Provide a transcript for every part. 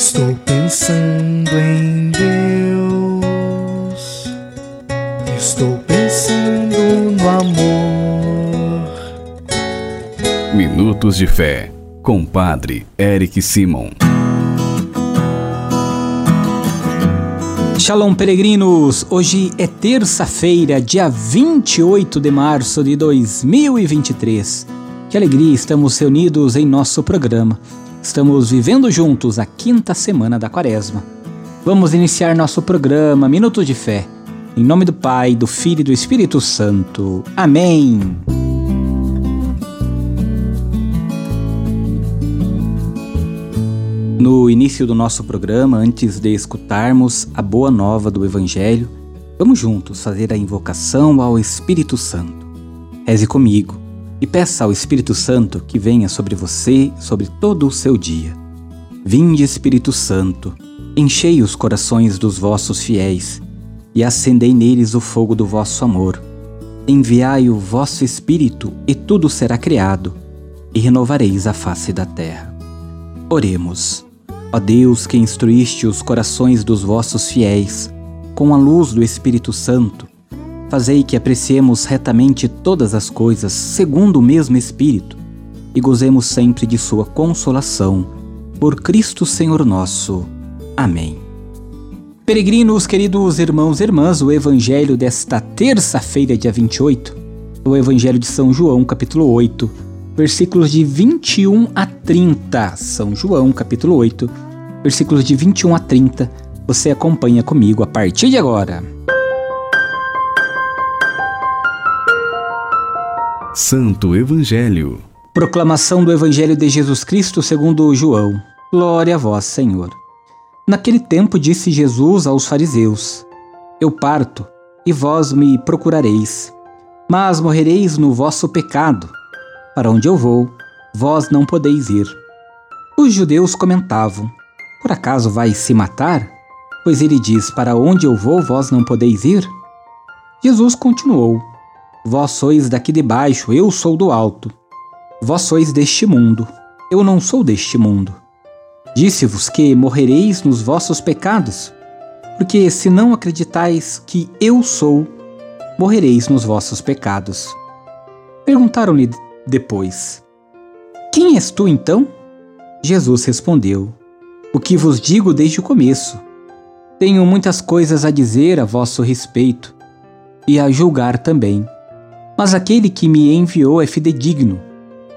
Estou pensando em Deus. Estou pensando no amor. Minutos de Fé, com Padre Eric Simon. Shalom, peregrinos! Hoje é terça-feira, dia 28 de março de 2023. Que alegria estamos reunidos em nosso programa. Estamos vivendo juntos a quinta semana da quaresma. Vamos iniciar nosso programa Minuto de Fé. Em nome do Pai, do Filho e do Espírito Santo. Amém. No início do nosso programa, antes de escutarmos a boa nova do Evangelho, vamos juntos fazer a invocação ao Espírito Santo. Reze comigo e peça ao Espírito Santo que venha sobre você, sobre todo o seu dia. Vinde, Espírito Santo, enchei os corações dos vossos fiéis e acendei neles o fogo do vosso amor. Enviai o vosso Espírito e tudo será criado, e renovareis a face da terra. Oremos. Ó Deus que instruíste os corações dos vossos fiéis com a luz do Espírito Santo, fazei que apreciemos retamente todas as coisas segundo o mesmo Espírito e gozemos sempre de Sua consolação. Por Cristo Senhor nosso. Amém. Peregrinos, queridos irmãos e irmãs, o Evangelho desta terça-feira, dia 28, o Evangelho de São João, capítulo 8, versículos de 21 a 30. São João, capítulo 8, versículos de 21 a 30. Você acompanha comigo a partir de agora. Santo Evangelho. Proclamação do Evangelho de Jesus Cristo segundo João. Glória a vós, Senhor. Naquele tempo disse Jesus aos fariseus: Eu parto, e vós me procurareis, mas morrereis no vosso pecado. Para onde eu vou, vós não podeis ir. Os judeus comentavam: Por acaso vai se matar? Pois ele diz: Para onde eu vou, vós não podeis ir? Jesus continuou: Vós sois daqui de baixo, eu sou do alto. Vós sois deste mundo, eu não sou deste mundo. Disse-vos que morrereis nos vossos pecados, porque se não acreditais que eu sou, morrereis nos vossos pecados. Perguntaram-lhe depois: Quem és tu então? Jesus respondeu: O que vos digo desde o começo. Tenho muitas coisas a dizer a vosso respeito e a julgar também. Mas aquele que me enviou é fidedigno,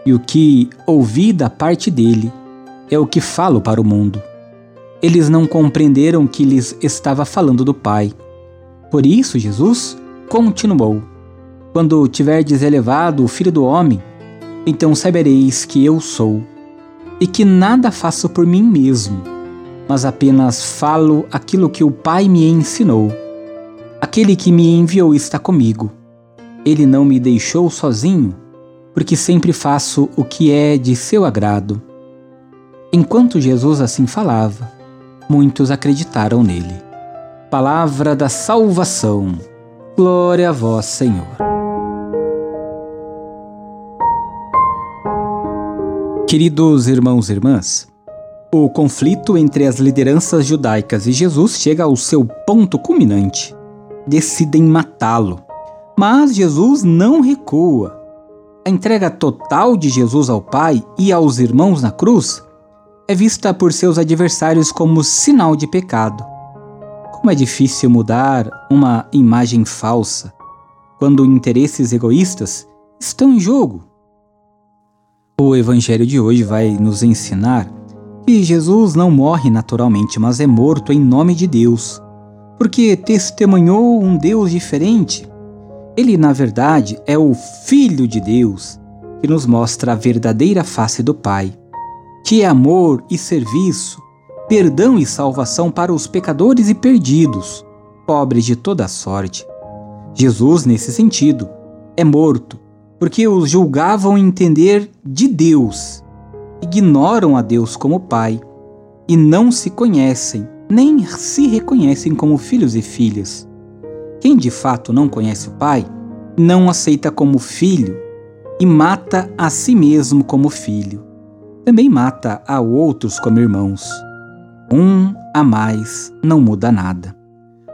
e o que ouvi da parte dele é o que falo para o mundo. Eles não compreenderam que lhes estava falando do Pai. Por isso, Jesus continuou: Quando tiverdes elevado o Filho do Homem, então sabereis que eu sou, e que nada faço por mim mesmo, mas apenas falo aquilo que o Pai me ensinou. Aquele que me enviou está comigo ele não me deixou sozinho, porque sempre faço o que é de seu agrado. Enquanto Jesus assim falava, muitos acreditaram nele. Palavra da salvação. Glória a vós, Senhor. Queridos irmãos e irmãs, o conflito entre as lideranças judaicas e Jesus chega ao seu ponto culminante. Decidem matá-lo mas Jesus não recua. A entrega total de Jesus ao Pai e aos irmãos na cruz é vista por seus adversários como sinal de pecado. Como é difícil mudar uma imagem falsa quando interesses egoístas estão em jogo. O Evangelho de hoje vai nos ensinar que Jesus não morre naturalmente, mas é morto em nome de Deus, porque testemunhou um Deus diferente ele, na verdade, é o Filho de Deus que nos mostra a verdadeira face do Pai, que é amor e serviço, perdão e salvação para os pecadores e perdidos, pobres de toda sorte. Jesus, nesse sentido, é morto porque os julgavam entender de Deus, ignoram a Deus como Pai e não se conhecem, nem se reconhecem como filhos e filhas. Quem de fato não conhece o Pai, não aceita como filho e mata a si mesmo como filho. Também mata a outros como irmãos. Um a mais não muda nada.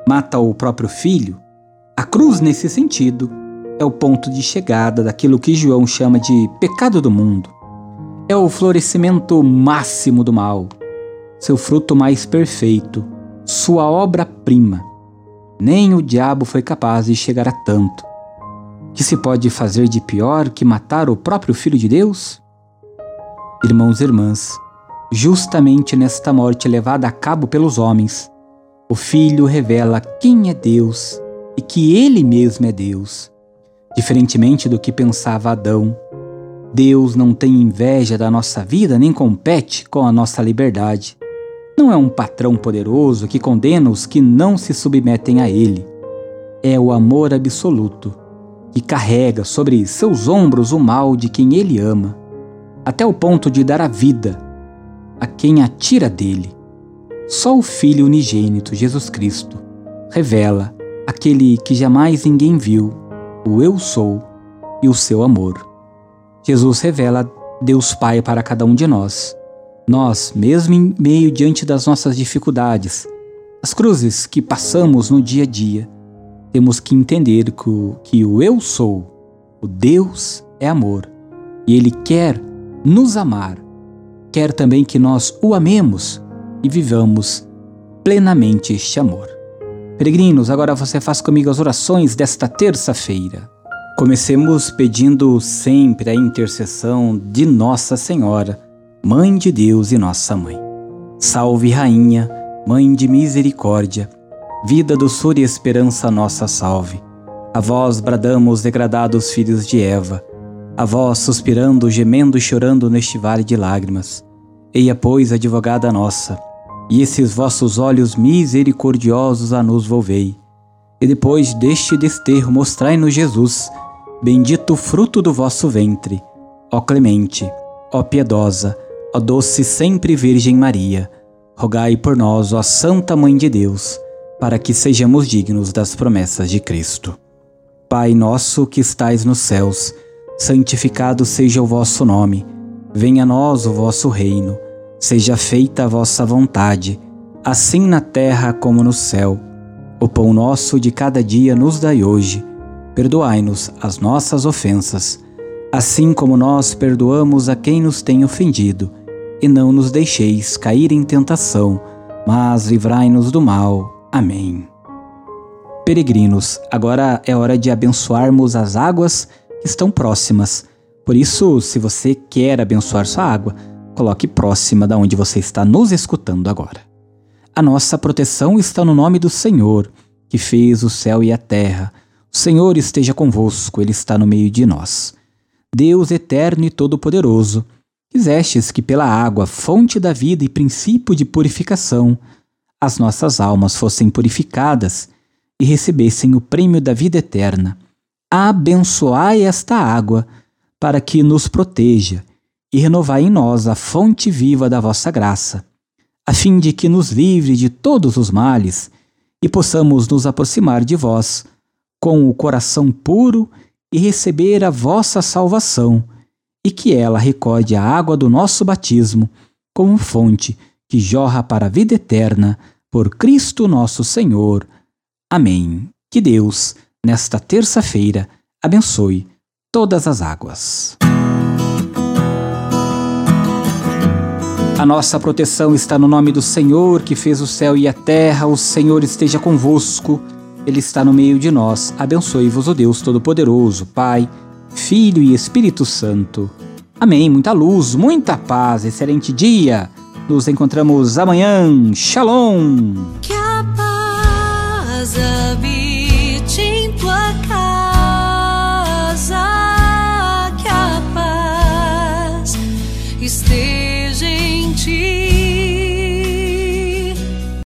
Mata o próprio filho? A cruz, nesse sentido, é o ponto de chegada daquilo que João chama de pecado do mundo. É o florescimento máximo do mal, seu fruto mais perfeito, sua obra-prima. Nem o diabo foi capaz de chegar a tanto. Que se pode fazer de pior que matar o próprio Filho de Deus? Irmãos e irmãs, justamente nesta morte levada a cabo pelos homens, o Filho revela quem é Deus e que Ele mesmo é Deus. Diferentemente do que pensava Adão, Deus não tem inveja da nossa vida nem compete com a nossa liberdade. Não é um patrão poderoso que condena os que não se submetem a Ele. É o amor absoluto que carrega sobre seus ombros o mal de quem Ele ama, até o ponto de dar a vida a quem a tira dele. Só o Filho unigênito, Jesus Cristo, revela aquele que jamais ninguém viu, o Eu Sou e o seu amor. Jesus revela Deus Pai para cada um de nós. Nós, mesmo em meio diante das nossas dificuldades, as cruzes que passamos no dia a dia, temos que entender que o, que o Eu Sou, o Deus é amor, e Ele quer nos amar quer também que nós o amemos e vivamos plenamente este amor. Peregrinos, agora você faz comigo as orações desta terça-feira. Comecemos pedindo sempre a intercessão de Nossa Senhora, Mãe de Deus e Nossa Mãe. Salve, Rainha, Mãe de Misericórdia, vida, doçura e esperança nossa salve. A vós bradamos, degradados filhos de Eva, a vós suspirando, gemendo e chorando neste vale de lágrimas. Eia, pois, advogada nossa, e esses vossos olhos misericordiosos a nos volvei. E depois deste desterro mostrai-nos Jesus, bendito fruto do vosso ventre. Ó clemente, ó piedosa, ó doce sempre Virgem Maria, rogai por nós, ó Santa Mãe de Deus, para que sejamos dignos das promessas de Cristo. Pai nosso que estais nos céus, santificado seja o vosso nome. Venha a nós o vosso reino. Seja feita a vossa vontade, assim na terra como no céu. O pão nosso de cada dia nos dai hoje. Perdoai-nos as nossas ofensas, assim como nós perdoamos a quem nos tem ofendido. E não nos deixeis cair em tentação, mas livrai-nos do mal. Amém. Peregrinos, agora é hora de abençoarmos as águas que estão próximas. Por isso, se você quer abençoar sua água, coloque próxima da onde você está nos escutando agora. A nossa proteção está no nome do Senhor, que fez o céu e a terra. O Senhor esteja convosco, Ele está no meio de nós. Deus eterno e todo-poderoso, quisestes que pela água, fonte da vida e princípio de purificação, as nossas almas fossem purificadas e recebessem o prêmio da vida eterna. Abençoai esta água, para que nos proteja, e renovai em nós a fonte viva da vossa graça, a fim de que nos livre de todos os males e possamos nos aproximar de vós com o coração puro e receber a vossa salvação, e que ela recorde a água do nosso batismo como fonte que jorra para a vida eterna, por Cristo nosso Senhor. Amém. Que Deus nesta terça-feira, abençoe todas as águas. A nossa proteção está no nome do Senhor que fez o céu e a terra. O Senhor esteja convosco, Ele está no meio de nós. Abençoe-vos o Deus Todo-Poderoso, Pai, Filho e Espírito Santo. Amém. Muita luz, muita paz, excelente dia. Nos encontramos amanhã. Shalom. Que a paz habite em tua casa. Que a paz esteja